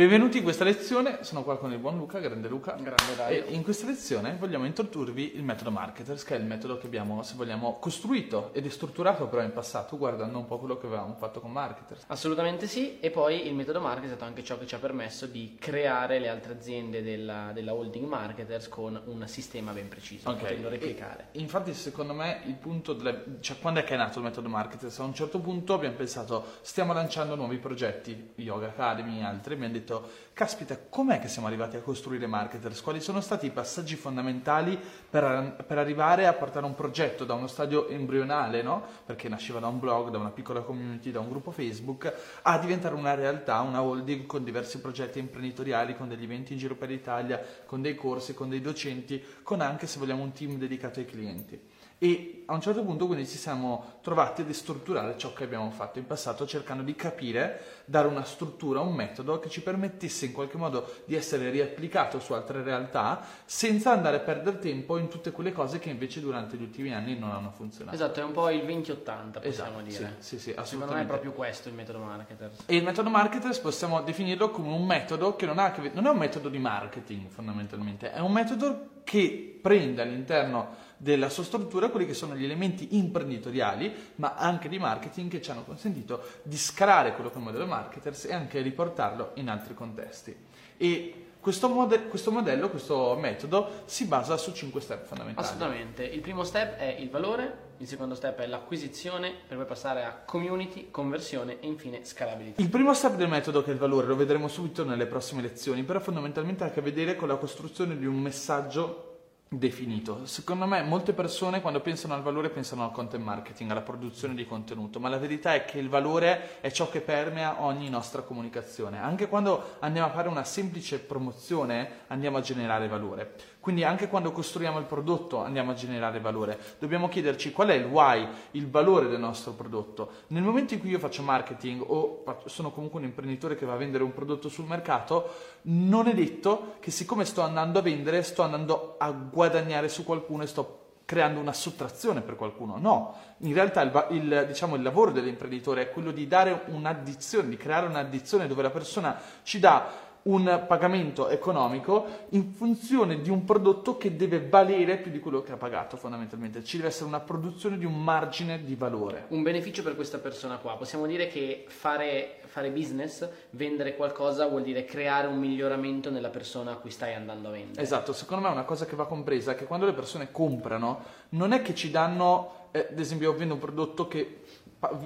Benvenuti in questa lezione, sono qua con il buon Luca, grande Luca. Grande Dario. E in questa lezione vogliamo introdurvi il metodo Marketers, che è il metodo che abbiamo, se vogliamo, costruito ed è strutturato però in passato, guardando un po' quello che avevamo fatto con Marketers. Assolutamente sì, e poi il metodo Marketers è stato anche ciò che ci ha permesso di creare le altre aziende della, della holding Marketers con un sistema ben preciso, Ok. potendo replicare. E- infatti, secondo me, il punto delle- cioè quando è che è nato il metodo Marketers? A un certo punto abbiamo pensato, stiamo lanciando nuovi progetti, Yoga Academy e altri, abbiamo detto, caspita, com'è che siamo arrivati a costruire Marketers? Quali sono stati i passaggi fondamentali per, per arrivare a portare un progetto da uno stadio embrionale, no? Perché nasceva da un blog, da una piccola community, da un gruppo Facebook, a diventare una realtà, una holding con diversi progetti imprenditoriali, con degli eventi in giro per l'Italia, con dei corsi, con dei docenti, con anche, se vogliamo, un team dedicato ai clienti. E a un certo punto quindi ci siamo trovati a ristrutturare ciò che abbiamo fatto in passato, cercando di capire, dare una struttura, un metodo che ci permettesse in qualche modo di essere riapplicato su altre realtà, senza andare a perdere tempo in tutte quelle cose che invece durante gli ultimi anni non hanno funzionato. Esatto, è un po' il 20-80 possiamo Esatto, dire. sì, sì, sì, Secondo me è assolutamente. proprio questo il metodo Marketers. E il metodo Marketers possiamo definirlo come un metodo che non, ha a che non è un metodo di marketing fondamentalmente, è un metodo che prende all'interno della sua struttura quelli che sono gli elementi imprenditoriali, ma anche di marketing che ci hanno consentito di scalare quello che è il modello Marketers e anche riportarlo in altri contesti. E questo, mode- questo modello, questo metodo si basa su cinque step fondamentali. Assolutamente. Il primo step è il valore, il secondo step è l'acquisizione, per poi passare a community, conversione e infine scalabilità. Il primo step del metodo, che è il valore, lo vedremo subito nelle prossime lezioni, però fondamentalmente ha a che vedere con la costruzione di un messaggio definito. Secondo me molte persone quando pensano al valore pensano al content marketing, alla produzione di contenuto, ma la verità è che il valore è ciò che permea ogni nostra comunicazione. Anche quando andiamo a fare una semplice promozione andiamo a generare valore. Quindi anche quando costruiamo il prodotto andiamo a generare valore. Dobbiamo chiederci qual è il why, il valore del nostro prodotto. Nel momento in cui io faccio marketing o sono comunque un imprenditore che va a vendere un prodotto sul mercato, non è detto che siccome sto andando a vendere sto andando a guadagnare su qualcuno e sto creando una sottrazione per qualcuno. No, in realtà il, il, diciamo, il lavoro dell'imprenditore è quello di dare un'addizione, di creare un'addizione dove la persona ci dà un pagamento economico in funzione di un prodotto che deve valere più di quello che ha pagato fondamentalmente. Ci deve essere una produzione di un margine di valore. Un beneficio per questa persona qua. Possiamo dire che fare, fare business, vendere qualcosa, vuol dire creare un miglioramento nella persona a cui stai andando a vendere. Esatto, secondo me una cosa che va compresa è che quando le persone comprano non è che ci danno, eh, ad esempio io vendo un prodotto che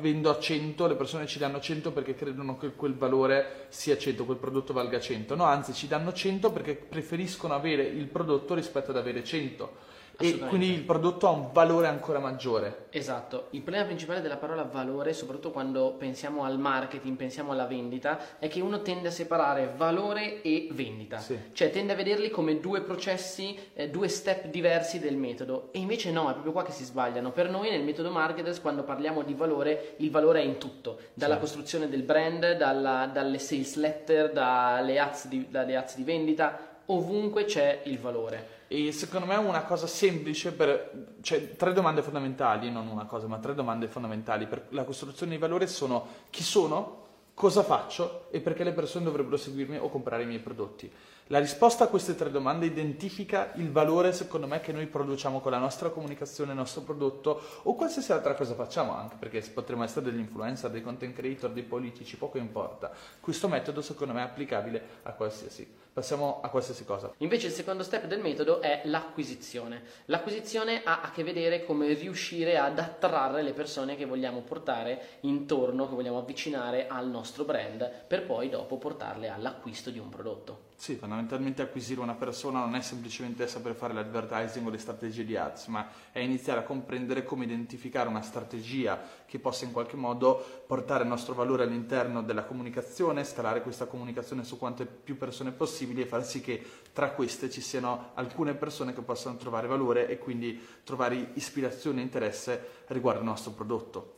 vendo a 100, le persone ci danno 100 perché credono che quel valore sia 100, quel prodotto valga 100, no, anzi ci danno 100 perché preferiscono avere il prodotto rispetto ad avere 100 e quindi il prodotto ha un valore ancora maggiore. Esatto, il problema principale della parola valore, soprattutto quando pensiamo al marketing, pensiamo alla vendita, è che uno tende a separare valore e vendita, Sì. cioè tende a vederli come due processi, eh, due step diversi del metodo e invece no, è proprio qua che si sbagliano. Per noi nel metodo marketers quando parliamo di valore, il valore è in tutto, dalla Sì. costruzione del brand, dalla- dalle sales letter, dalle ads di, dalle ads di vendita, ovunque c'è il valore. E secondo me una cosa semplice per, cioè tre domande fondamentali, non una cosa, ma tre domande fondamentali per la costruzione di valore sono chi sono, cosa faccio e perché le persone dovrebbero seguirmi o comprare i miei prodotti. La risposta a queste tre domande identifica il valore, secondo me, che noi produciamo con la nostra comunicazione, il nostro prodotto o qualsiasi altra cosa facciamo, anche perché potremmo essere degli influencer, dei content creator, dei politici, poco importa. Questo metodo, secondo me, è applicabile a qualsiasi. Passiamo a qualsiasi cosa. Invece il secondo step del metodo è l'acquisizione. L'acquisizione ha a che vedere come riuscire ad attrarre le persone che vogliamo portare intorno, che vogliamo avvicinare al nostro brand, per poi dopo portarle all'acquisto di un prodotto. Sì, fondamentalmente acquisire una persona non è semplicemente saper fare l'advertising o le strategie di ads, ma è iniziare a comprendere come identificare una strategia che possa in qualche modo portare il nostro valore all'interno della comunicazione, scalare questa comunicazione su quante più persone possibili e far sì che tra queste ci siano alcune persone che possano trovare valore e quindi trovare ispirazione e interesse riguardo al nostro prodotto.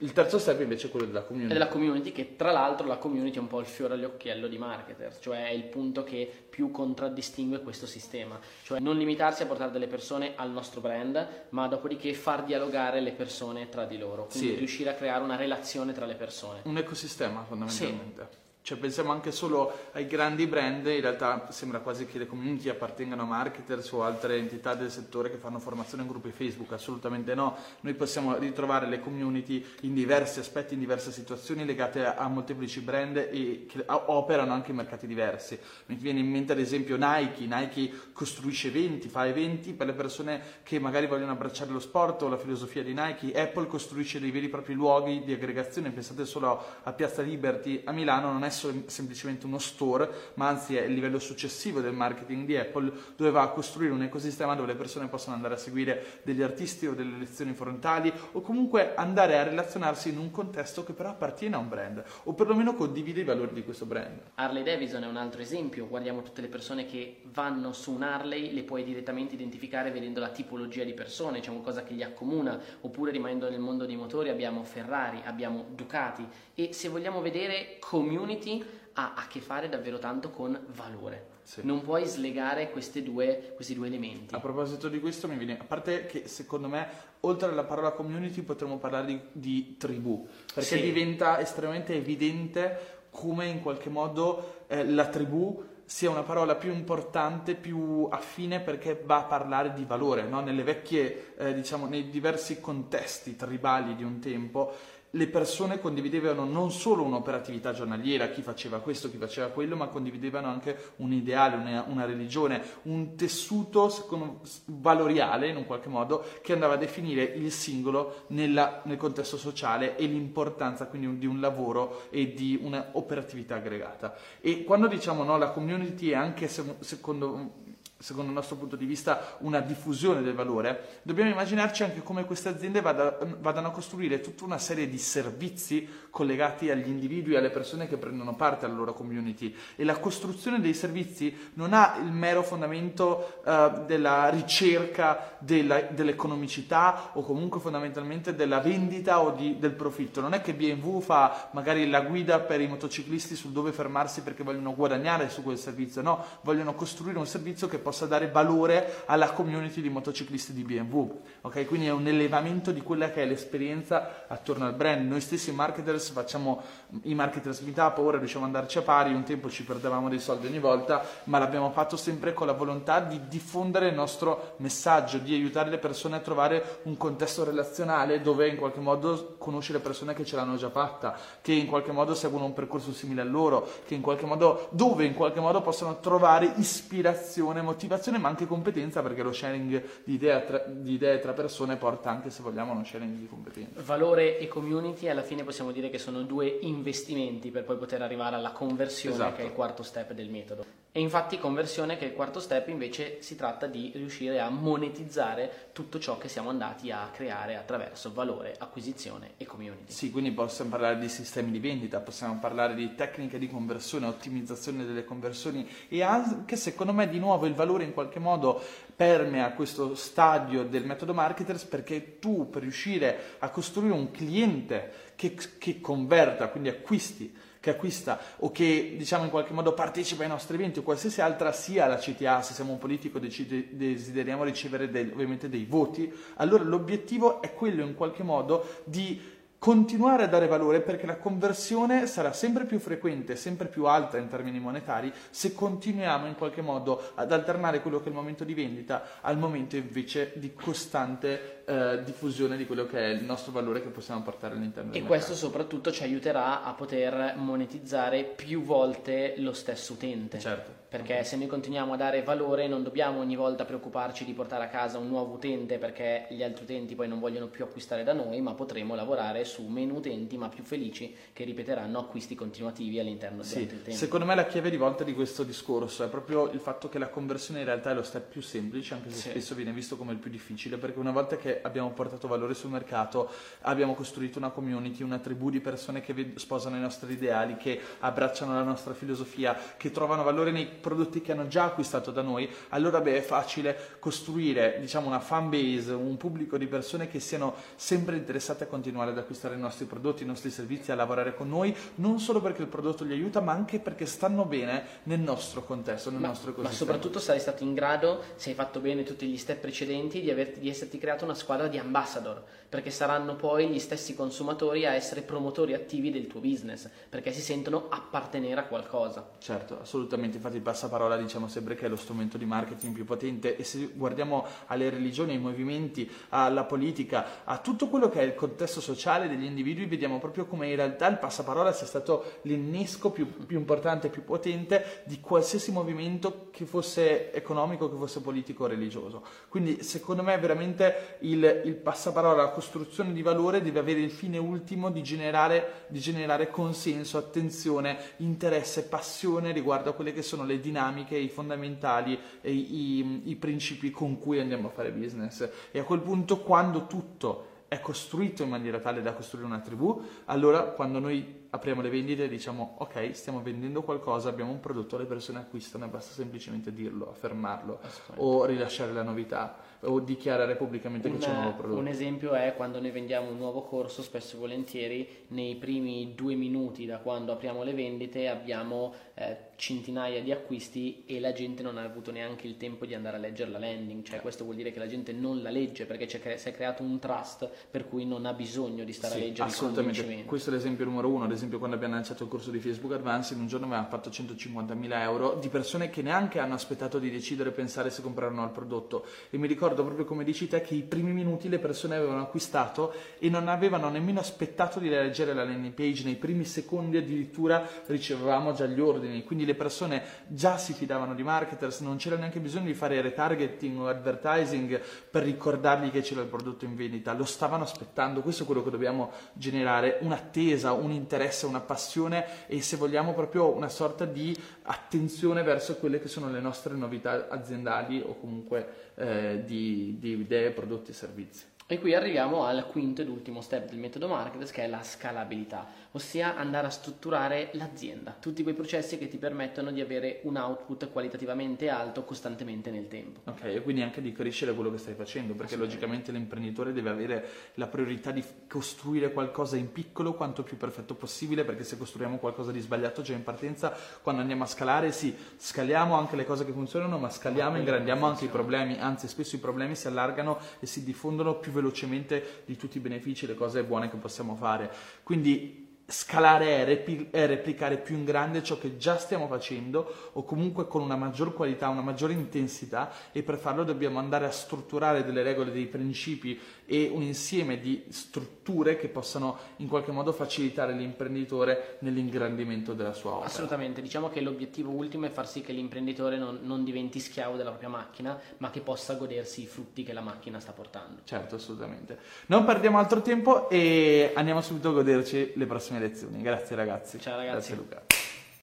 Il terzo step invece è quello della community. Della community, che tra l'altro la community è un po' il fiore all'occhiello di marketer, cioè è il punto che più contraddistingue questo sistema. Cioè non limitarsi a portare delle persone al nostro brand, ma dopodiché far dialogare le persone tra di loro. Quindi Sì. riuscire a creare una relazione tra le persone. Un ecosistema fondamentalmente. Cioè pensiamo anche solo ai grandi brand, in realtà sembra quasi che le community appartengano a marketers o altre entità del settore che fanno formazione in gruppi Facebook, assolutamente no. Noi possiamo ritrovare le community in diversi aspetti, in diverse situazioni legate a, molteplici brand e che operano anche in mercati diversi. Mi viene in mente ad esempio Nike, Nike costruisce eventi, fa eventi per le persone che magari vogliono abbracciare lo sport o la filosofia di Nike, Apple costruisce dei veri e propri luoghi di aggregazione, pensate solo a Piazza Liberty a Milano, non è solo- semplicemente uno store, ma anzi è il livello successivo del marketing di Apple, dove va a costruire un ecosistema dove le persone possono andare a seguire degli artisti o delle lezioni frontali o comunque andare a relazionarsi in un contesto che però appartiene a un brand o perlomeno condivide i valori di questo brand. Harley Davidson è un altro esempio, guardiamo tutte le persone che vanno su un Harley, le puoi direttamente identificare vedendo la tipologia di persone, c'è qualcosa che li accomuna, oppure rimanendo nel mondo dei motori abbiamo Ferrari, abbiamo Ducati e se vogliamo vedere community ha a che fare davvero tanto con valore. Sì. Non puoi slegare queste due- questi due elementi. A proposito di questo mi viene, a parte che secondo me oltre alla parola community potremmo parlare di, di tribù, perché Sì. diventa estremamente evidente come in qualche modo eh, la tribù sia una parola più importante, più affine perché va a parlare di valore, no? nelle vecchie, eh, diciamo, nei diversi contesti tribali di un tempo le persone condividevano non solo un'operatività giornaliera, chi faceva questo, chi faceva quello, ma condividevano anche un ideale, una, una religione, un tessuto secondo- valoriale in un qualche modo che andava a definire il singolo nella- nel contesto sociale e l'importanza quindi di un lavoro e di un'operatività aggregata. E quando diciamo no, la community è anche se- secondo secondo il nostro punto di vista, una diffusione del valore, dobbiamo immaginarci anche come queste aziende vada- vadano a costruire tutta una serie di servizi collegati agli individui alle persone che prendono parte alla loro community. E la costruzione dei servizi non ha il mero fondamento eh, della ricerca della- dell'economicità o comunque fondamentalmente della vendita o di- del profitto. Non è che BMW fa magari la guida per i motociclisti sul dove fermarsi perché vogliono guadagnare su quel servizio, no, vogliono costruire un servizio che possa dare valore alla community di motociclisti di BMW. Ok, quindi è un elevamento di quella che è l'esperienza attorno al brand. Noi stessi marketers facciamo i marketers meetup, ora riusciamo ad andarci a pari, un tempo ci perdevamo dei soldi ogni volta, ma l'abbiamo fatto sempre con la volontà di diffondere il nostro messaggio, di aiutare le persone a trovare un contesto relazionale dove in qualche modo conosci le persone che ce l'hanno già fatta, che in qualche modo seguono un percorso simile al loro, che in qualche modo, dove in qualche modo possono trovare ispirazione, motivazione, ma anche competenza, perché lo sharing di idee tra, di idee tra persone porta anche, se vogliamo, uno sharing di competenze. Valore e community alla fine possiamo dire che sono due investimenti per poi poter arrivare alla conversione Esatto. che è il quarto step del metodo. E infatti conversione che è il quarto step invece si tratta di riuscire a monetizzare tutto ciò che siamo andati a creare attraverso valore, acquisizione e community. Sì, quindi possiamo parlare di sistemi di vendita, possiamo parlare di tecniche di conversione, ottimizzazione delle conversioni e anche secondo me di nuovo il valore in qualche modo permea questo stadio del metodo marketers perché tu per riuscire a costruire un cliente che, che converta, quindi acquisti, che acquista o che diciamo in qualche modo partecipa ai nostri eventi o qualsiasi altra sia la CTA, se siamo un politico decide- desideriamo ricevere del- ovviamente dei voti, allora l'obiettivo è quello in qualche modo di continuare a dare valore perché la conversione sarà sempre più frequente, sempre più alta in termini monetari se continuiamo in qualche modo ad alternare quello che è il momento di vendita al momento invece di costante eh, diffusione di quello che è il nostro valore che possiamo portare all'interno del E questo soprattutto ci aiuterà a poter monetizzare più volte lo stesso utente. Certo. Perché se noi continuiamo a dare valore non dobbiamo ogni volta preoccuparci di portare a casa un nuovo utente perché gli altri utenti poi non vogliono più acquistare da noi, ma potremo lavorare su meno utenti ma più felici che ripeteranno acquisti continuativi all'interno Sì, il tempo. secondo me la chiave di volta di questo discorso è proprio il fatto che la conversione in realtà è lo step più semplice, anche se Sì. spesso viene visto come il più difficile, perché una volta che abbiamo portato valore sul mercato, abbiamo costruito una community, una tribù di persone che sposano i nostri ideali, che abbracciano la nostra filosofia, che trovano valore nei prodotti che hanno già acquistato da noi, allora beh, è facile costruire, diciamo, una fan base, un pubblico di persone che siano sempre interessate a continuare ad acquistare i nostri prodotti, i nostri servizi, a lavorare con noi, non solo perché il prodotto li aiuta, ma anche perché stanno bene nel nostro contesto, nel ma, nostro ecosistema. Ma soprattutto sei stato in grado, se hai fatto bene tutti gli step precedenti, di, averti, di esserti creato una squadra di ambassador, perché saranno poi gli stessi consumatori a essere promotori attivi del tuo business, perché si sentono appartenere a qualcosa. Certo, assolutamente, infatti passaparola diciamo sempre che è lo strumento di marketing più potente e se guardiamo alle religioni, ai movimenti, alla politica, a tutto quello che è il contesto sociale degli individui, vediamo proprio come in realtà il passaparola sia stato l'innesco più, più importante, più potente di qualsiasi movimento che fosse economico, che fosse politico o religioso. Quindi secondo me veramente il, il passaparola, la costruzione di valore deve avere il fine ultimo di generare, di generare consenso, attenzione, interesse, passione riguardo a quelle che sono le dinamiche, i fondamentali i, i, i principi con cui andiamo a fare business. E a quel punto quando tutto è costruito in maniera tale da costruire una tribù, allora quando noi apriamo le vendite diciamo ok, stiamo vendendo qualcosa, abbiamo un prodotto, le persone acquistano e basta semplicemente dirlo, affermarlo o rilasciare la novità o dichiarare pubblicamente un, che c'è un nuovo prodotto. Un esempio è quando noi vendiamo un nuovo corso, spesso e volentieri nei primi due minuti da quando apriamo le vendite abbiamo eh, centinaia di acquisti e la gente non ha avuto neanche il tempo di andare a leggere la landing, cioè questo vuol dire che la gente non la legge perché si è creato un trust per cui non ha bisogno di stare sì, a leggere assolutamente. Questo è l'esempio numero uno, esempio quando abbiamo lanciato il corso di Facebook Advance in un giorno avevamo fatto 150.000 euro di persone che neanche hanno aspettato di decidere e pensare se comprare o il prodotto. E mi ricordo proprio come dici te che i primi minuti le persone avevano acquistato e non avevano nemmeno aspettato di leggere la landing page, nei primi secondi addirittura ricevevamo già gli ordini, quindi le persone già si fidavano di marketers, non c'era neanche bisogno di fare retargeting o advertising per ricordargli che c'era il prodotto in vendita, lo stavano aspettando, questo è quello che dobbiamo generare, un'attesa, un interesse, una passione e se vogliamo proprio una sorta di attenzione verso quelle che sono le nostre novità aziendali o comunque eh, di, di idee, prodotti e servizi. E qui arriviamo al quinto ed ultimo step del metodo marketers che è la scalabilità, ossia andare a strutturare l'azienda, tutti quei processi che ti permettono di avere un output qualitativamente alto costantemente nel tempo. Ok, e quindi anche di crescere quello che stai facendo, perché logicamente l'imprenditore deve avere la priorità di costruire qualcosa in piccolo quanto più perfetto possibile, perché se costruiamo qualcosa di sbagliato già in partenza, quando andiamo a scalare, sì, scaliamo anche le cose che funzionano, ma scaliamo e ingrandiamo anche i problemi, anzi spesso i problemi si allargano e si diffondono più velocemente di tutti i benefici le cose buone che possiamo fare. Quindi scalare è, repli- è, replicare più in grande ciò che già stiamo facendo o comunque con una maggior qualità, una maggiore intensità e per farlo dobbiamo andare a strutturare delle regole, dei principi e un insieme di strutture che possano in qualche modo facilitare l'imprenditore nell'ingrandimento della sua opera. Assolutamente, diciamo che l'obiettivo ultimo è far sì che l'imprenditore non, non diventi schiavo della propria macchina ma che possa godersi i frutti che la macchina sta portando. Certo, assolutamente. Non perdiamo altro tempo e andiamo subito a goderci le prossime lezioni. Grazie ragazzi. Ciao ragazzi. Grazie Luca.